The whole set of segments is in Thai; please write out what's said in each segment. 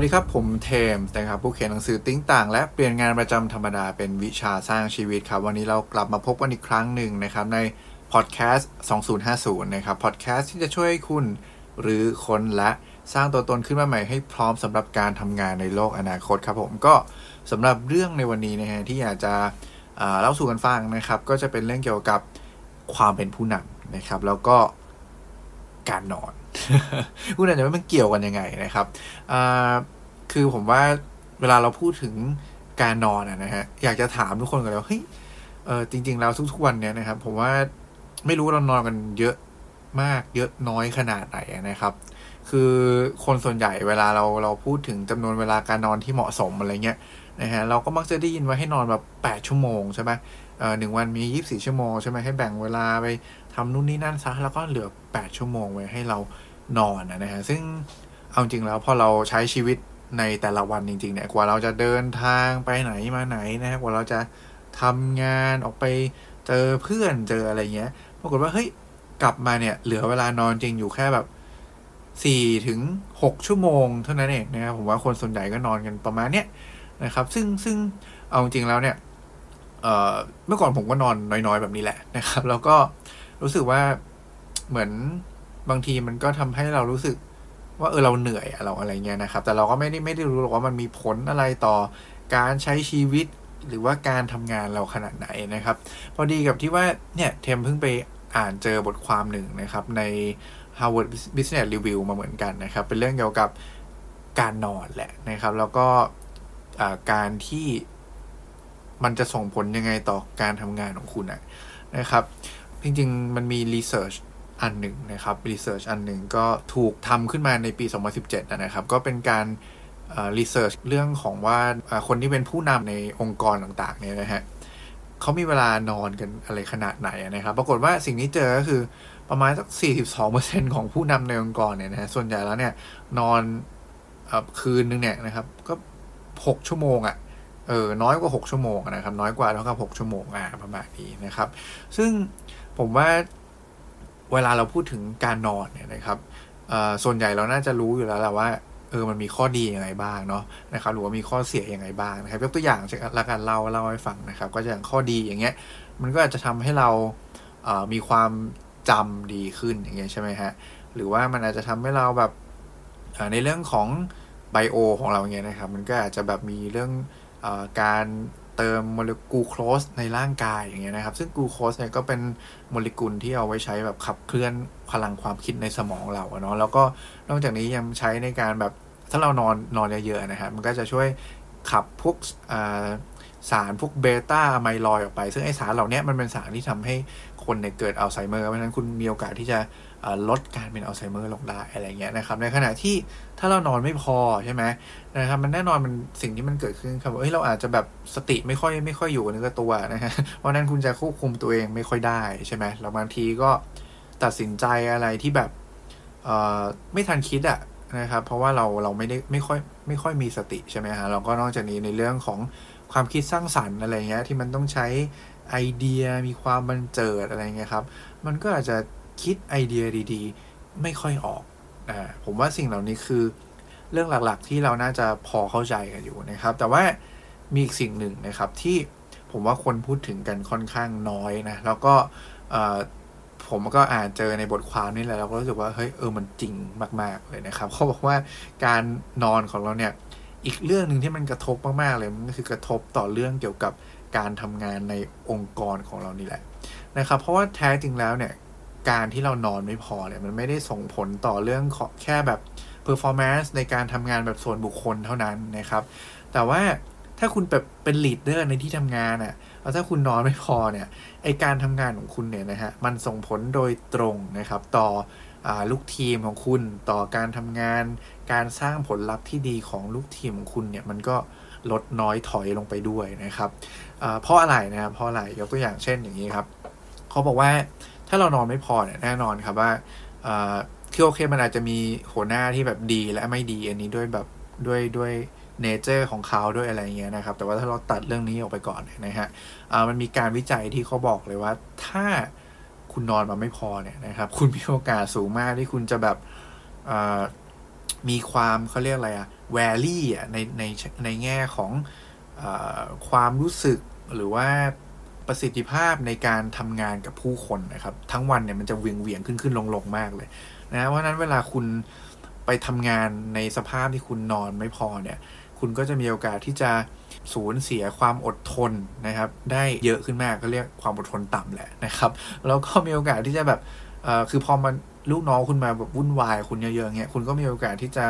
สวัสดีครับ ผมเทมนะครับผู้เขียนหนังสือติ้งต่าง และเปลี่ยนงานประจำธรรมดาเป็นวิชาสร้างชีวิตครับ วันนี้เรากลับมาพบกันอีกครั้งหนึ่งนะครับ ในพอดแคสต์ 2050 นะครับพอดแคสต์ที่จะช่วยให้คุณหรือคนและสร้างตัวตนขึ้นมาใหม่ให้พร้อมสำหรับการทำงานในโลกอนาคตครับผมก็สำหรับเรื่องในวันนี้นะฮะที่อยากจะเล่าสู่กันฟังนะครับ ก็จะเป็นเรื่องเกี่ยวกับความเป็นผู้นำนะครับ แล้วก็การนอนคุณอาจจะว่มันเกี่ยวกันยังไงนะครับ คือผมว่าเวลาเราพูดถึงการนอนนะฮะอยากจะถามทุกคนกันแล้วเฮ้ยเออจริง ๆ แล้วทุก ๆ วันเนี้ยนะครับ ผมว่าไม่รู้เรานอนกันเยอะมากเยอะน้อยขนาดไหนนะครับ คือคนส่วนใหญ่เวลาเราเราพูดถึงจำนวนเวลาการนอนที่เหมาะสมอะไรเงี้ยนะฮะเราก็มักจะได้ยินว่าให้นอนแบบแปดชั่วโมงใช่ไหมเออหนึ่งวันมียี่สิบสี่ชั่วโมงใช่ไหมให้แบ่งเวลาไปทำนู่นนี่นั่นซะแล้วก็เหลือแปดชั่วโมงไว้ให้เรานอนนะฮะซึ่งเอาจริงแล้วพอเราใช้ชีวิต ในแต่ละวันจริงๆเนี่ยกว่าเราจะเดินทางไปไหนมาไหนนะกว่าเราจะทำงานออกไปเจอเพื่อนเจออะไรเงี้ยปรากฏว่าเฮ้ยกลับมาเนี่ย เหลือเวลานอนจริงอยู่แค่แบบสี่ถึงหกชั่วโมงเท่านั้นเองนะครับผมว่าคนส่วนใหญ่ก็นอนกันประมาณเนี้ยนะครับ ซึ่งซึ่งเอาจริงแล้วเนี่ยเเมื่อก่อนผมก็นอนน้อยๆแบบนี้แหละนะครับ แล้วก็รู้สึกว่าเหมือนบางทีมันก็ทำให้เรารู้สึก ว่าเออเราเหนื่อยเราอะไรเงี้ยนะครับ แต่เราก็ไม่ได้ไม่ได้รู้หรอกว่ามันมีผลอะไรต่อการใช้ชีวิตหรือว่าการทำงานเราขนาดไหนนะครับ พอดีกับที่ว่าเนี่ยเทมเพิ่งไปอ่านเจอบทความหนึ่งนะครับ ใน Harvard Business Review มาเหมือนกันนะครับ เป็นเรื่องเกี่ยวกับการนอนแหละนะครับ แล้วก็การที่มันจะส่งผลยังไงต่อการทำงานของคุณนะครับ จริงๆ มันมี research อันหนึ่งนะครับ research อันหนึ่งก็ถูกทำขึ้นมาในปี 2017 นะครับ ก็เป็นการ research เรื่องของว่าคนที่เป็นผู้นำในองค์กรต่างๆเนี่ยนะฮะเขามีเวลานอนกันอะไรขนาดไหนนะครับ ปรากฏว่าสิ่งที่เจอก็คือประมาณสัก 42%ของผู้นำในองค์กรเนี่ยนะส่วนใหญ่แล้วเนี่ยนอนอคืนนึงเนี่ยนะครับ ก็ 6 ชั่วโมงอะ่ะเออน้อยกว่า 6 ชั่วโมงนะครับ น้อยกว่าเท่ากับ 6 ชั่วโมงอะประมาณนี้นะครับ ซึ่งผมว่า เวลาเราพูดถึงการนอนเนี่ยนะครับส่วนใหญ่เราน่าจะรู้อยู่แล้วแหละว่าเออมันมีข้อดียังไงบ้างเนาะนะครับหรือว่ามีข้อเสียยังไงบ้างนะครับยกตัวอย่างละกันเล่าเล่าให้ฟังนะครับ ก็จะอย่างข้อดีอย่างเงี้ย มันก็อาจจะทำให้เราเมีความจำดีขึ้นอย่างเงี้ยใช่ไหมฮะหรือว่ามันอาจจะทำให้เราแบบในเรื่องของไบโอของเราเงี้ยนะครับ มันก็อาจจะแบบมีเรื่องอการ เติมโมเลกุลโคสในร่างกายอย่างเงี้ยนะครับ ซึ่งกูโคสเนี่ยก็เป็นโมเลกุลที่เอาไว้ใช้แบบขับเคลื่อนพลังความคิดในสมองเราเนาะแล้วก็นอกจากนี้ยังใช้ในการแบบถ้าเรานอนนอนเยอะๆนะครับมันก็จะช่วยขับพวกสารพวกเบต้าไมลอยออกไป ซึ่งไอสารเหล่านี้มันเป็นสารที่ทำให้คนเนี่ยเกิดอัลไซเมอร์เพราะฉะนั้นคุณมีโอกาสที่จะ ลดการเป็นอัลไซเมอร์ลงได้อะไรเงี้ยนะครับ ในขณะที่ถ้าเรานอนไม่พอใช่ไหมนะครับ มันแน่นอนมันสิ่งที่มันเกิดขึ้นครับเฮ้ยเราอาจจะแบบสติไม่ค่อยไม่ค่อยอยู่ในตัวนะฮะเพราะนั้นคุณจะควบคุมตัวเองไม่ค่อยได้ใช่ไหมแล้วบางทีก็ตัดสินใจอะไรที่แบบไม่ทันคิดอะนะครับ เพราะว่าเราเราไม่ได้ไม่ค่อยไม่ค่อยมีสติใช่ไหมฮะเราก็นอกจากนี้ในเรื่องของความคิดสร้างสรรค์อะไรเงี้ยที่มันต้องใช้ไอเดียมีความบันเจิดอะไรเงี้ยครับ มันก็อาจจะ คิดไอเดียดีๆ ไม่ค่อยออกอ่าผมว่าสิ่งเหล่านี้คือเรื่องหลักๆที่เราน่าจะพอเข้าใจกันอยู่นะครับ แต่ว่ามีอีกสิ่งหนึ่งนะครับที่ผมว่าคนพูดถึงกันค่อนข้างน้อยนะ แล้วก็ผมก็อ่านเจอในบทความนี่แหละเราก็รู้สึกว่าเฮ้ยเออมันจริงมาก ๆเลยนะครับเขาบอกว่าการนอนของเราเนี่ยอีกเรื่องหนึ่งที่มันกระทบมากๆเลยมันก็คือกระทบต่อเรื่องเกี่ยวกับการทำงานในองค์กรของเรานี่แหละนะครับ เพราะว่าแท้จริงแล้วเนี่ย การที่เรานอนไม่พอเนี่ยมันไม่ได้ส่งผลต่อเรื่องแค่แบบ performance ในการทำงานแบบส่วนบุคคลเท่านั้นนะครับ แต่ว่าถ้าคุณแบบเป็น leader ในที่ทำงานอะแล้วถ้าคุณนอนไม่พอเนี่ยไอการทำงานของคุณเนี่ยนะฮะมันส่งผลโดยตรงนะครับ ต่ออลูกทีมของคุณต่อการทำงาน การสร้างผลลัพธ์ที่ดีของลูกทีมของคุณเนี่ยมันก็ลดน้อยถอยลงไปด้วยนะครับเพราะอะไรนะครับเพราะอะไรยกตัวอย่างเช่นอย่างนี้ครับเขาบอกว่า ถ้าเรานอนไม่พอเนี่ยแน่นอนครับว่าคือโอเคมันอาจจะมีหัวหน้าที่แบบดีและไม่ดี อันนี้ด้วยแบบด้วยด้วยเนเจอร์ของเขาด้วยอะไรเงี้ยนะครับ แต่ว่าถ้าเราตัดเรื่องนี้ออกไปก่อนนะฮะมันมีการวิจัยที่เขาบอกเลยว่า ถ้าคุณนอนมาไม่พอเนี่ยนะครับ คุณมีโอกาสสูงมากที่คุณจะแบบมีความเขาเรียกอะไรอะแวลี่อะในในในแง่ของอความรู้สึกหรือว่า ประสิทธิภาพในการทำงานกับผู้คนนะครับ ทั้งวันเนี่ยมันจะเวียงเวียงขึ้นขึ้นลงลงมากเลยนะเพราะนั้นเวลาคุณไปทำงานในสภาพที่คุณนอนไม่พอเนี่ย คุณก็จะมีโอกาสที่จะสูญเสียความอดทนนะครับ ได้เยอะขึ้นมากก็เรียกความอดทนต่ำแหละนะครับ แล้วก็มีโอกาสที่จะแบบเอ่อคือพอมันลูกน้องคุณมาแบบวุ่นวายคุณเยอะๆเงี้ยคุณก็มีโอกาสที่จะ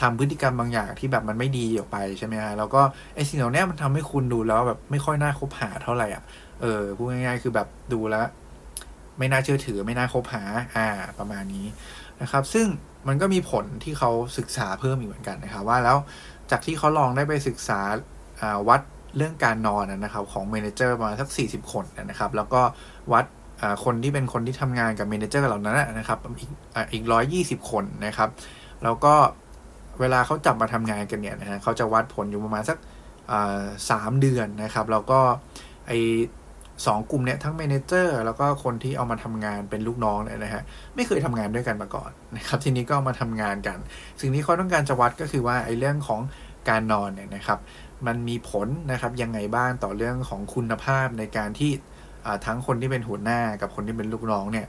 ทำพฤติกรรมบางอย่างที่แบบมันไม่ดีออกไปใช่ไหมฮะแล้วก็ไอ้สิ่งเหล่านี้มันทำให้คุณดูแล้วแบบไม่ค่อยน่าคบหาเท่าไหร่อะเออพูดง่ายๆ คือแบบดูแล้ว ไม่น่าเชื่อถือไม่น่าคบหาอ่าประมาณนี้นะครับ ซึ่งมันก็มีผลที่เขาศึกษาเพิ่มอีกเหมือนกันนะครับ ว่าแล้วจากที่เขาลองได้ไปศึกษาวัดเรื่องการนอนนะครับของ manager ประมาณสัก 40 คนนะครับ แล้วก็วัดคนที่เป็นคนที่ทำงานกับ manager เหล่านั้นนะครับ อีกอีกร้อยยี่สิบคนนะครับ แล้วก็ เวลาเขาจับมาทำงานกันเนี่ยนะฮะเขาจะวัดผลอยู่ประมาณสักสามเดือนนะครับแล้วก็ไอสองกลุ่มเนี่ยทั้ง manager แล้วก็คนที่เอามาทำงานเป็นลูกน้องเนี่ยนะฮะไม่เคยทำงานด้วยกันมาก่อนนะครับทีนี้ก็มาทำงานกัน สิ่งที่เขาต้องการจะวัดก็คือว่าไอ้เรื่องของการนอนเนี่ยนะครับ มันมีผลนะครับยังไงบ้างต่อเรื่องของคุณภาพในการที่ทั้งคนที่เป็นหัวหน้ากับคนที่เป็นลูกน้องเนี่ย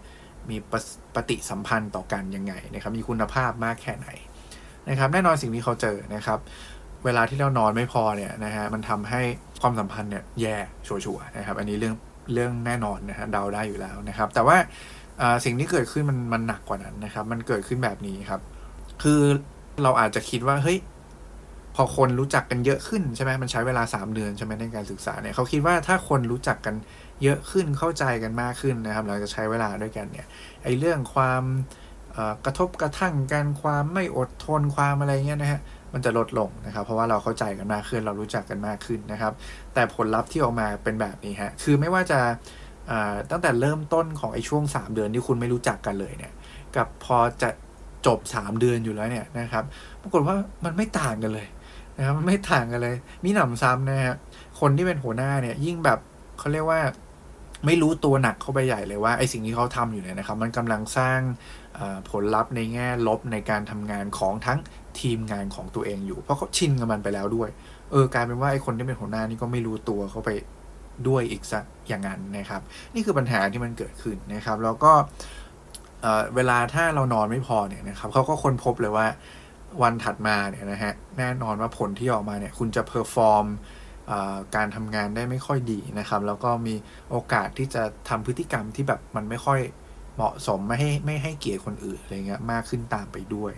มีปปฏิสัมพันธ์ต่อกันยังไงนะครับมีคุณภาพมากแค่ไหน นะครับแน่นอนสิ่งที่เขาเจอนะครับ เวลาที่เรานอนไม่พอเนี่ยนะฮะมันทำให้ความสัมพันธ์เนี่ยแย่ชัวร์นะครับอันนี้เรื่องเรื่องแน่นอนนะฮะเดาได้อยู่แล้วนะครับ แต่ว่าสิ่งที่เกิดขึ้นมันมันหนักกว่านั้นนะครับ มันเกิดขึ้นแบบนี้ครับ คือเราอาจจะคิดว่าเฮ้ยพอคนรู้จักกันเยอะขึ้นใช่ไหมมันใช้เวลา 3 เดือนใช่ไหมในการศึกษาเนี่ยเขาคิดว่าถ้าคนรู้จักกันเยอะขึ้นเข้าใจกันมากขึ้นนะครับ เราจะใช้เวลาด้วยกันเนี่ยไอ้เรื่องความ กระทบกระทั่งกันความไม่อดทนความอะไรเงี้ยนะฮะมันจะลดลงนะครับ เพราะว่าเราเข้าใจกันมากขึ้น เรารู้จักกันมากขึ้นนะครับ แต่ผลลัพธ์ที่ออกมาเป็นแบบนี้ฮะคือไม่ว่าจะตั้งแต่เริ่มต้นของไอ้ช่วง 3 เดือนที่คุณไม่รู้จักกันเลยเนี่ย กับพอจะจบ 3 เดือนอยู่แล้วเนี่ยนะครับปรากฏว่ามันไม่ต่างกันเลยนะครับมันไม่ต่างกันเลย มีหนำซ้ำนะฮะคนที่เป็นหัวหน้าเนี่ยยิ่งแบบเขาเรียกว่าไม่รู้ตัวหนักเข้าไปใหญ่เลยว่าไอ้สิ่งที่เขาทำอยู่เนี่ยนะครับ มันกำลังสร้าง ผลลัพธ์ในแง่ลบในการทำงานของทั้งทีมงานของตัวเองอยู่ เพราะเขาชินกับมันไปแล้วด้วย เออกลายเป็นว่าไอคนที่เป็นหัวหน้านี่ก็ไม่รู้ตัวเขาไปด้วยอีกสักอย่างนั้นนะครับ นี่คือปัญหาที่มันเกิดขึ้นนะครับแล้วก็เวลาถ้าเรานอนไม่พอเนี่ยนะครับเขาก็ค้นพบเลยว่าวันถัดมาเนี่ยนะฮะแน่นอนว่าผลที่ออกมาเนี่ยคุณจะ perform การทำงานได้ไม่ค่อยดีนะครับ แล้วก็มีโอกาสที่จะทำพฤติกรรมที่แบบมันไม่ค่อย เหมาะสมไม่ให้ไม่ให้เกียรติคนอื่นอะไรเงี้ยมากขึ้นตามไปด้วย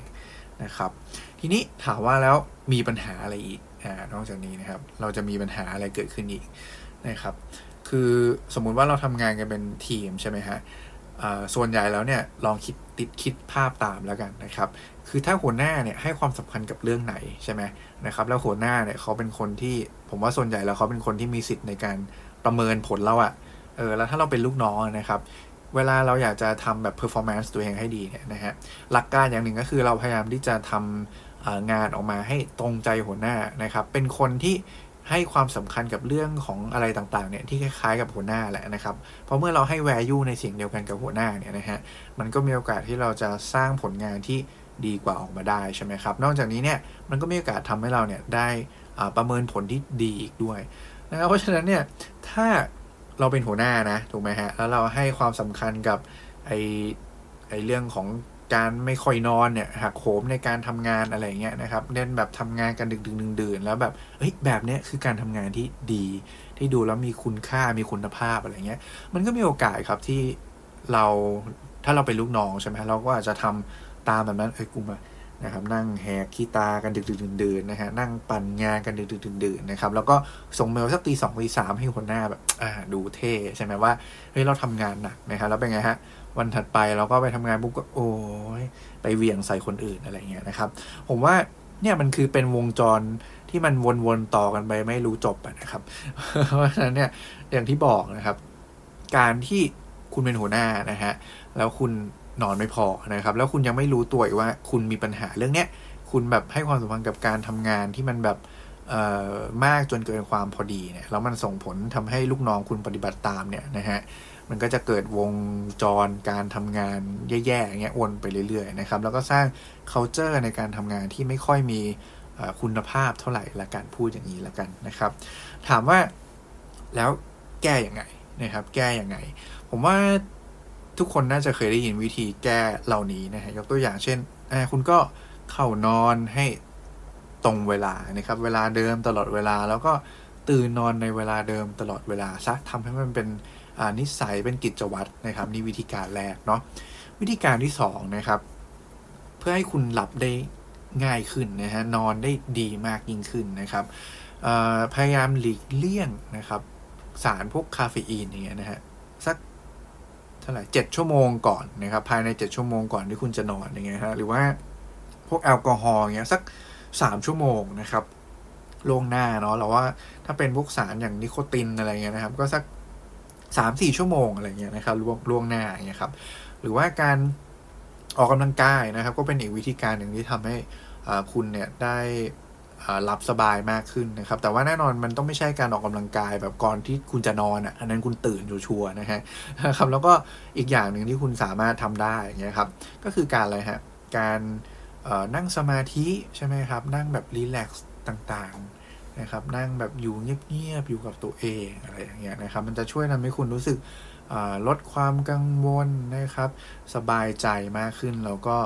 นะครับ ทีนี้ถามว่าแล้วมีปัญหาอะไรอีกอ่านอกจากนี้นะครับ เราจะมีปัญหาอะไรเกิดขึ้นอีกนะครับ คือสมมุติว่าเราทำงานกันเป็นทีมใช่ไหมฮะส่วนใหญ่แล้วเนี่ยลองคิดติดคิดภาพตามแล้วกันนะครับ คือถ้าหัวหน้าเนี่ยให้ความสำคัญกับเรื่องไหนใช่ไหมนะครับ แล้วหัวหน้าเนี่ยเขาเป็นคนที่ผมว่าส่วนใหญ่แล้วเขาเป็นคนที่มีสิทธิ์ในการประเมินผลเราอะเออแล้วถ้าเราเป็นลูกน้องนะครับ เวลาเราอยากจะทำแบบ performance ตัวเองให้ดีเนี่ยนะฮะหลักการอย่างหนึ่งก็คือเราพยายามที่จะทำงานออกมาให้ตรงใจหัวหน้านะครับ เป็นคนที่ให้ความสำคัญกับเรื่องของอะไรต่างๆเนี่ยที่คล้ายๆกับหัวหน้าแหละนะครับ เพราะเมื่อเราให้ value ในสิ่งเดียวกันกับหัวหน้าเนี่ยนะฮะ มันก็มีโอกาสที่เราจะสร้างผลงานที่ดีกว่าออกมาได้ใช่ไหมครับ นอกจากนี้เนี่ยมันก็มีโอกาสทำให้เราเนี่ยได้ประเมินผลที่ดีอีกด้วยนะครับ เพราะฉะนั้นเนี่ยถ้า เราเป็นหัวหน้านะถูกไหมฮะ แล้วเราให้ความสำคัญกับไอไอเรื่องของการไม่ค่อยนอนเนี่ยหักโหมในการทำงานอะไรเงี้ยนะครับเน้นแบบทำงานกันดึกดึกดื่นแล้วแบบเฮ้ยแบบเนี้ยคือการทำงานที่ดี ที่ดูแล้วมีคุณค่ามีคุณภาพอะไรเงี้ย มันก็มีโอกาสครับที่เราถ้าเราเป็นลูกน้องใช่ไหมเราก็อาจจะทำตามแบบนั้นเอ้ยกูมา นะครับนั่งแหกขี้ตากันดึกดึกดื่นนะฮะนั่งปั่นงานกันดึกดึกดื่นนะครับแล้วก็ส่งเมลสักตีสองตีสามให้คนหน้าแบบอ่าดูเท่ใช่ไหมว่าเฮ้ยเราทำงานหนักนะครับแล้วเป็นไงฮะวันถัดไปเราก็ไปทำงานปุ๊บก็โอ้ยไปเวียงใส่คนอื่นอะไรเงี้ยนะครับ ผมว่าเนี่ยมันคือเป็นวงจรที่มันวนๆต่อกันไปไม่รู้จบนะครับ เพราะฉะนั้นเนี่ยอย่างที่บอกนะครับ การที่คุณเป็นหัวหน้านะฮะแล้วคุณ นอนไม่พอนะครับ แล้วคุณยังไม่รู้ตัวว่าคุณมีปัญหาเรื่องเนี้ยคุณแบบให้ความสำคัญกับการทำงานที่มันแบบมากจนเกินความพอดีเนี่ยแล้วมันส่งผลทำให้ลูกน้องคุณปฏิบัติตามเนี่ยนะฮะมันก็จะเกิดวงจรการทำงานแย่ๆอย่างเงี้ยวนไปเรื่อยๆนะครับ แล้วก็สร้าง culture ในการทำงานที่ไม่ค่อยมีคุณภาพเท่าไหร่ละกันพูดอย่างนี้ละกันนะครับ ถามว่าแล้วแก้อย่างไงนะครับ แก้อย่างไง ผมว่า ทุกคนน่าจะเคยได้ยินวิธีแก้เหล่านี้นะฮะยกตัวอย่างเช่นคุณก็เข้านอนให้ตรงเวลานะครับ เวลาเดิมตลอดเวลา แล้วก็ตื่นนอนในเวลาเดิมตลอดเวลาซักทำให้มันเป็นนิสัยเป็นกิจวัตรนะครับนี่วิธีการแรกเนาะวิธีการที่2นะครับ เพื่อให้คุณหลับได้ง่ายขึ้นนะฮะนอนได้ดีมากยิ่งขึ้นนะครับพยายามหลีกเลี่ยงนะครับ สารพวกคาเฟอีนอย่างเงี้ยนะฮะ ท่าไหร่เจ็ดชั่วโมงก่อนนะครับภายในเจ็ดชั่วโมงก่อนที่คุณจะนอนอย่างเงี้ยฮะหรือว่าพวกแอลกอฮอล์เงี้ยสักสามชั่วโมงนะครับล่วงหน้าเนาะเราว่าถ้าเป็นพวกสารอย่างนิโคตินอะไรเงี้ยนะครับ ก็สักสามสี่ชั่วโมงอะไรเงี้ยนะครับล่วงล่วงหน้าเงี้ยครับ หรือว่าการออกกำลังกายนะครับ ก็เป็นอีกวิธีการหนึ่งที่ทำให้คุณเนี่ยได้ รับสบายมากขึ้นนะครับ แต่ว่าแน่นอนมันต้องไม่ใช่การออกกำลังกายแบบก่อนที่คุณจะนอนอะอันนั้นคุณตื่นชัวร์นะฮะครับแล้วก็อีกอย่างหนึ่งที่คุณสามารถทำได้เงี้ยครับก็คือการอะไรฮะการนั่งสมาธิใช่ไหมครับ นั่งแบบรีแลกซ์ต่างๆนะครับ นั่งแบบอยู่เงียบๆอยู่กับตัวเองอะไรอย่างเงี้ยนะครับ มันจะช่วยทำให้คุณรู้สึกลดความกังวลนะครับ สบายใจมากขึ้นแล้วก็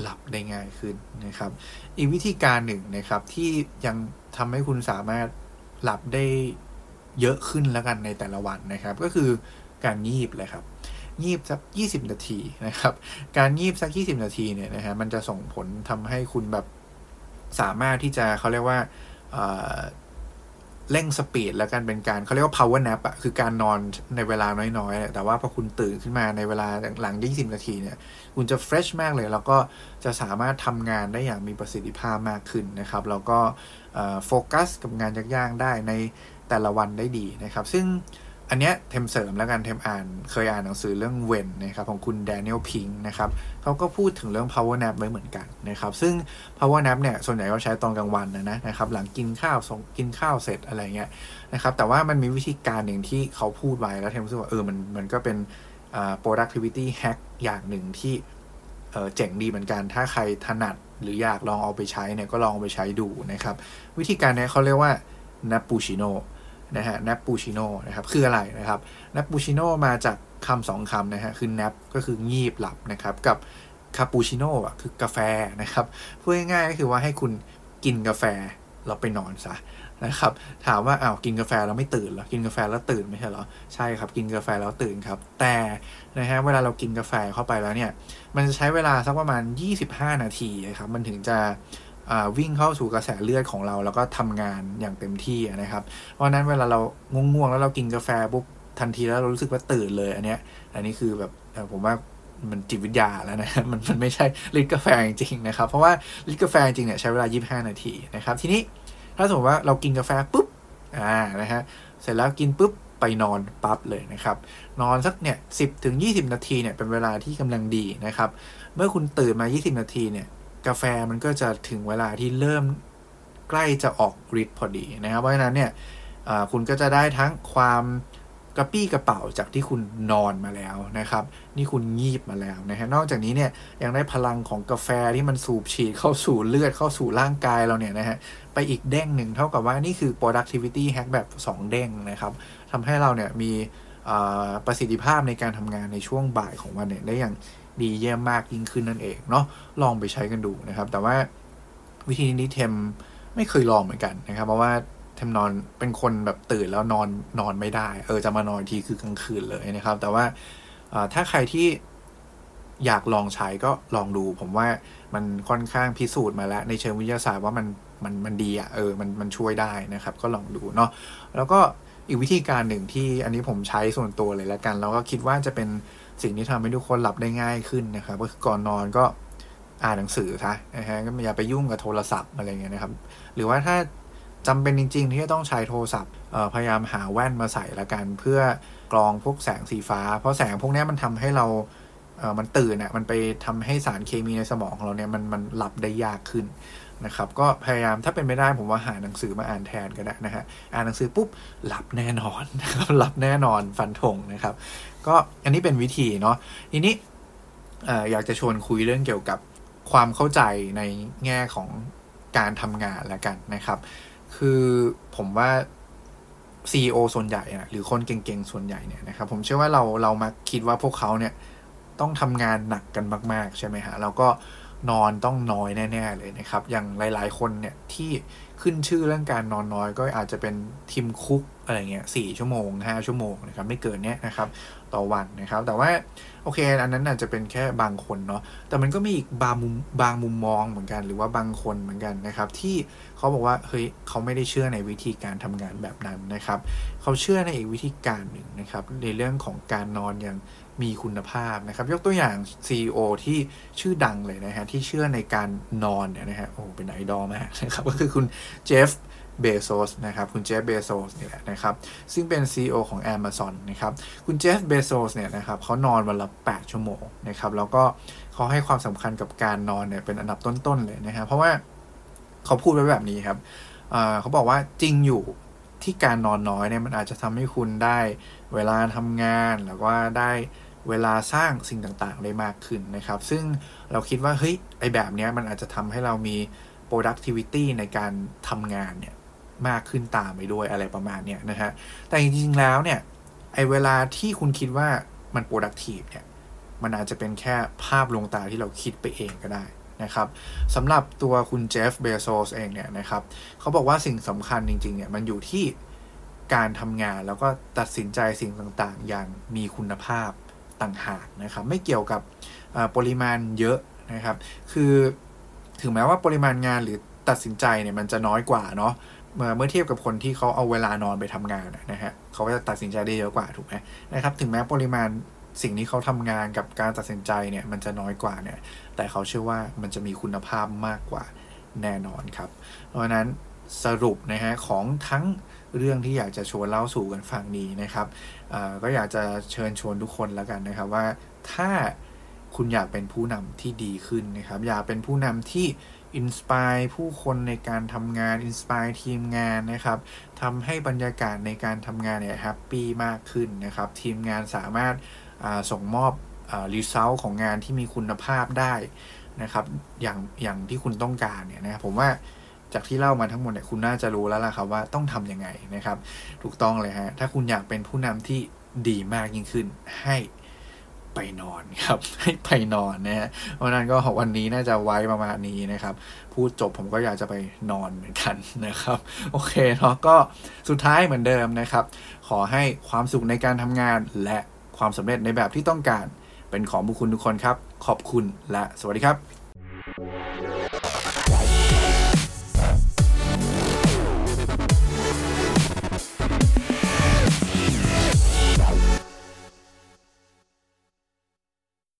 หลับได้ง่ายขึ้นนะครับ อีกวิธีการหนึ่งนะครับที่ยังทำให้คุณสามารถหลับได้เยอะขึ้นแล้วกันในแต่ละวันนะครับ ก็คือการงีบเลยครับงีบสักยี่สิบนาทีนะครับ การงีบสักยี่สิบนาทีเนี่ยนะฮะมันจะส่งผลทำให้คุณแบบสามารถที่จะเขาเรียกว่า เร่ง speed แล้วกันเป็นการเขาเรียกว่า power nap อะคือการนอนในเวลาน้อยๆ แต่ว่าพอคุณตื่นขึ้นมาในเวลาหลัง 20 นาทีเนี่ย คุณจะ fresh มากเลย แล้วก็จะสามารถทำงานได้อย่างมีประสิทธิภาพมากขึ้นนะครับ แล้วก็โฟกัสกับงานยากๆ ได้ในแต่ละวันได้ดีนะครับ ซึ่ง อันเนี้ยเทมเสริมแล้วกันเทมอ่านเคยอ่านหนังสือเรื่อง When นะครับของคุณแดเนียลพิงค์นะครับเขาก็พูดถึงเรื่อง power nap ไว้เหมือนกันนะครับซึ่ง power nap เนี่ยส่วนใหญ่ก็ใช้ตอนกลางวันนะนะครับหลังกินข้าวส่งกินข้าวเสร็จอะไรเงี้ยนะครับแต่ว่ามันมีวิธีการหนึ่งที่เขาพูดไว้แล้วเทมรู้สึกว่าเออมันมันก็เป็น productivity hack อย่างหนึ่งที่เเจ๋งดีเหมือนกันถ้าใครถนัดหรืออยากลองเอาไปใช้เนี่ยก็ลองเอาไปใช้ดูนะครับวิธีการนี้เขาเรียกว่า nappuccino น นะฮะ n a p ปูชิโนนะครับ คืออะไรนะครับ n a p ปูชิโนมาจากคำสองคำนะฮะ คือ nap ก็คืองีบหลับนะครับ กับคาปูชิโน่อะคือกาแฟนะครับ พูดง่ายๆก็คือว่าให้คุณกินกาแฟเราไปนอนซะนะครับ ถามว่าอ้าวกินกาแฟแล้วไม่ตื่นหรอ กินกาแฟแล้วตื่นไม่ใช่หรอ ใช่ครับ กินกาแฟแล้วตื่นครับ แต่นะฮะเวลาเรากินกาแฟเข้าไปแล้วเนี่ย มันจะใช้เวลาสักประมาณ 25 นาทีครับ มันถึงจะ วิ่งเข้าสู่กระแสเลือดของเรา แล้วก็ทำงานอย่างเต็มที่นะครับ เพราะนั้นเวลาเราง่วงๆแล้วเรากินกาแฟปุ๊บทันทีแล้วเรารู้สึกว่าตื่นเลยอันเนี้ย อันนี้คือแบบผมว่ามันจิตวิทยาแล้วนะมันมันไม่ใช่ลิตรกาแฟจริงๆนะครับ เพราะว่าลิตรกาแฟจริงเนี่ยใช้เวลา 25 นาทีนะครับ ทีนี้ถ้าสมมติว่าเรากินกาแฟปุ๊บอ่านะฮะเสร็จแล้วกินปุ๊บไปนอนปั๊บเลยนะครับ นอนสักเนี่ยสิบถึงยี่สิบนาทีเนี่ยเป็นเวลาที่กำลังดีนะครับ เมื่อคุณตื่นมา 20 นาทีเนี่ย กาแฟมันก็จะถึงเวลาที่เริ่มใกล้จะออกฤทธิ์พอดีนะครับเพราะฉะนั้นเนี่ยคุณก็จะได้ทั้งความกระปี้กระเป๋าจากที่คุณนอนมาแล้วนะครับ นี่คุณงีบมาแล้วนะฮะนอกจากนี้เนี่ยยังได้พลังของกาแฟที่มันสูบฉีดเข้าสู่เลือดเข้าสู่ร่างกายเราเนี่ยนะฮะไปอีกเด้งหนึ่งเท่ากับว่านี่คือ productivity hack แบบ 2 เด้งนะครับทำให้เราเนี่ยมีประสิทธิภาพในการทำงานในช่วงบ่ายของวันเนี่ยได้อย่าง ดีเยี่ยมมากยิ่งขึ้นนั่นเองเนาะลองไปใช้กันดูนะครับ แต่ว่าวิธีนี้เทมไม่เคยลองเหมือนกันนะครับ เพราะว่าเทมนอนเป็นคนแบบตื่นแล้วนอนนอนไม่ได้ เออจะมานอนทีคือกลางคืนเลยนะครับ แต่ว่าถ้าใครที่อยากลองใช้ก็ลองดู ผมว่ามันค่อนข้างพิสูจน์มาแล้วในเชิงวิทยาศาสตร์ว่ามันมันมันดีอะ่ะเออมันมันช่วยได้นะครับ ก็ลองดูเนาะแล้วก็อีกวิธีการหนึ่งที่อันนี้ผมใช้ส่วนตัวเลยแล้วกัน แล้วก็คิดว่าจะเป็น สิ่งที่ทำให้ทุกคนหลับได้ง่ายขึ้นนะครับ ก็คือก่อนนอนก็อ่านหนังสือซะนะฮะก็อย่าไปยุ่งกับโทรศัพท์อะไรเงี้ยนะครับ หรือว่าถ้าจำเป็นจริง ๆ ที่จะต้องใช้โทรศัพท์พยายามหาแว่นมาใส่ละกัน เพื่อกรองพวกแสงสีฟ้า เพราะแสงพวกนี้มันทำให้เรา มันตื่นอะมันไปทำให้สารเคมีในสมองของเราเนี่ยมันมันหลับได้ยากขึ้นนะครับ ก็พยายามถ้าเป็นไม่ได้ผมว่าหาหนังสือมาอ่านแทนก็ได้นะฮะอ่านหนังสือปุ๊บหลับแน่นอนนะครับหลับแน่นอนฟันธงนะครับ ก็อันนี้เป็นวิธีเนาะทีนี้อยากจะชวนคุยเรื่องเกี่ยวกับความเข้าใจในแง่ของการทำงานแล้วกันนะครับ คือผมว่า CEO ส่วนใหญ่นะหรือคนเก่งๆ ส่วนใหญ่เนี่ยนะครับ ผมเชื่อว่าเราเรามาคิดว่าพวกเขาเนี่ย ต้องทำงานหนักกันมาก ๆ ใช่ไหมฮะแล้วก็นอนต้องน้อยแน่ๆเลยนะครับ อย่างหลาย ๆ คนเนี่ยที่ขึ้นชื่อเรื่องการนอนน้อยก็อาจจะเป็นทีมคุกอะไรเงี้ยสี่ชั่วโมงห้าชั่วโมงนะครับไม่เกินเนี้ยนะครับต่อวันนะครับ แต่ว่าโอเคอันนั้นอาจจะเป็นแค่บางคนเนาะแต่มันก็มีอีกบางมุมบางมุมมองเหมือนกัน หรือว่าบางคนเหมือนกันนะครับ ที่เขาบอกว่าเฮ้ยเขาไม่ได้เชื่อในวิธีการทำงานแบบนั้นนะครับ เขาเชื่อในอีกวิธีการหนึ่งนะครับ ในเรื่องของการนอนอย่าง มีคุณภาพนะครับ ยกตัวอย่าง CEO ที่ชื่อดังเลยนะฮะ ที่เชื่อในการนอนเนี่ยนะฮะโอ้เป็นไอดอลมากนะครับ ก็คือคุณเจฟเบโซสนะครับ คุณเจฟเบโซสนี่แหละนะครับ ซึ่งเป็น CEO ของ Amazon นะครับ คุณเจฟเบโซสเนี่ยนะครับเขานอนวันละ 8 ชั่วโมงนะครับ แล้วก็เขาให้ความสำคัญกับการนอนเนี่ยเป็นอันดับต้น ๆ เลยนะครับเพราะว่าเขาพูดไว้แบบนี้ครับเขาบอกว่าจริงอยู่ ที่การนอนน้อยเนี่ยมันอาจจะทำให้คุณได้เวลาทำงานแล้วก็ได้เวลาสร้างสิ่งต่างๆ ได้มากขึ้นนะครับ ซึ่งเราคิดว่าเฮ้ยไอแบบเนี้ยมันอาจจะทำให้เรามี productivity ในการทำงานเนี่ยมากขึ้นตามไปด้วยอะไรประมาณเนี้ยนะฮะแต่จริงๆแล้วเนี่ยไอเวลาที่คุณคิดว่ามัน productive เนี่ยมันอาจจะเป็นแค่ภาพลวงตาที่เราคิดไปเองก็ได้ นะครับสำหรับตัวคุณเจฟเบโซสเองเนี่ยนะครับเขาบอกว่าสิ่งสำคัญจริงๆเนี่ยมันอยู่ที่การทำงานแล้วก็ตัดสินใจสิ่งต่างๆ อย่างมีคุณภาพต่างหากนะครับ ไม่เกี่ยวกับปริมาณเยอะนะครับ คือถึงแม้ว่าปริมาณงานหรือตัดสินใจเนี่ยมันจะน้อยกว่าเนาะเมื่อเมื่อเทียบกับคนที่เขาเอาเวลานอนไปทำงานนะฮะเขาก็จะตัดสินใจได้เยอะกว่าถูกไหมนะครับ ถึงแม้ปริมาณสิ่งที่เขาทำงานกับการตัดสินใจเนี่ยมันจะน้อยกว่าเนี่ย แต่เขาเชื่อว่ามันจะมีคุณภาพมากกว่าแน่นอนครับ เพราะนั้นสรุปนะฮะของทั้งเรื่องที่อยากจะชวนเล่าสู่กันฟังนี้นะครับก็อยากจะเชิญชวนทุกคนแล้วกันนะครับว่าถ้าคุณอยากเป็นผู้นำที่ดีขึ้นนะครับ อยากเป็นผู้นำที่ inspire ผู้คนในการทำงาน inspire ทีมงานนะครับทำให้บรรยากาศในการทำงานเนี่ย happy มากขึ้นนะครับ ทีมงานสามารถส่งมอบ result ของงานที่มีคุณภาพได้นะครับ อย่างอย่างที่คุณต้องการเนี่ยนะผมว่าจากที่เล่ามาทั้งหมดเนี่ยคุณน่าจะรู้แล้วล่ะครับว่าต้องทํำยังไงนะครับ ถูกต้องเลยฮะถ้าคุณอยากเป็นผู้นำที่ดีมากยิ่งขึ้นให้ไปนอนครับ ให้ไปนอนนะฮะเพราะนั้นก็วันนี้น่าจะไว้ประมาณนี้นะครับ พูดจบผมก็อยากจะไปนอนเหมือนกันนะครับ โอเคเนาะก็สุดท้ายเหมือนเดิมนะครับ ขอให้ความสุขในการทำงานและความสำเร็จในแบบที่ต้องการ เป็นของพวกคุณทุกคนครับ ขอบคุณและสวัสดีครับ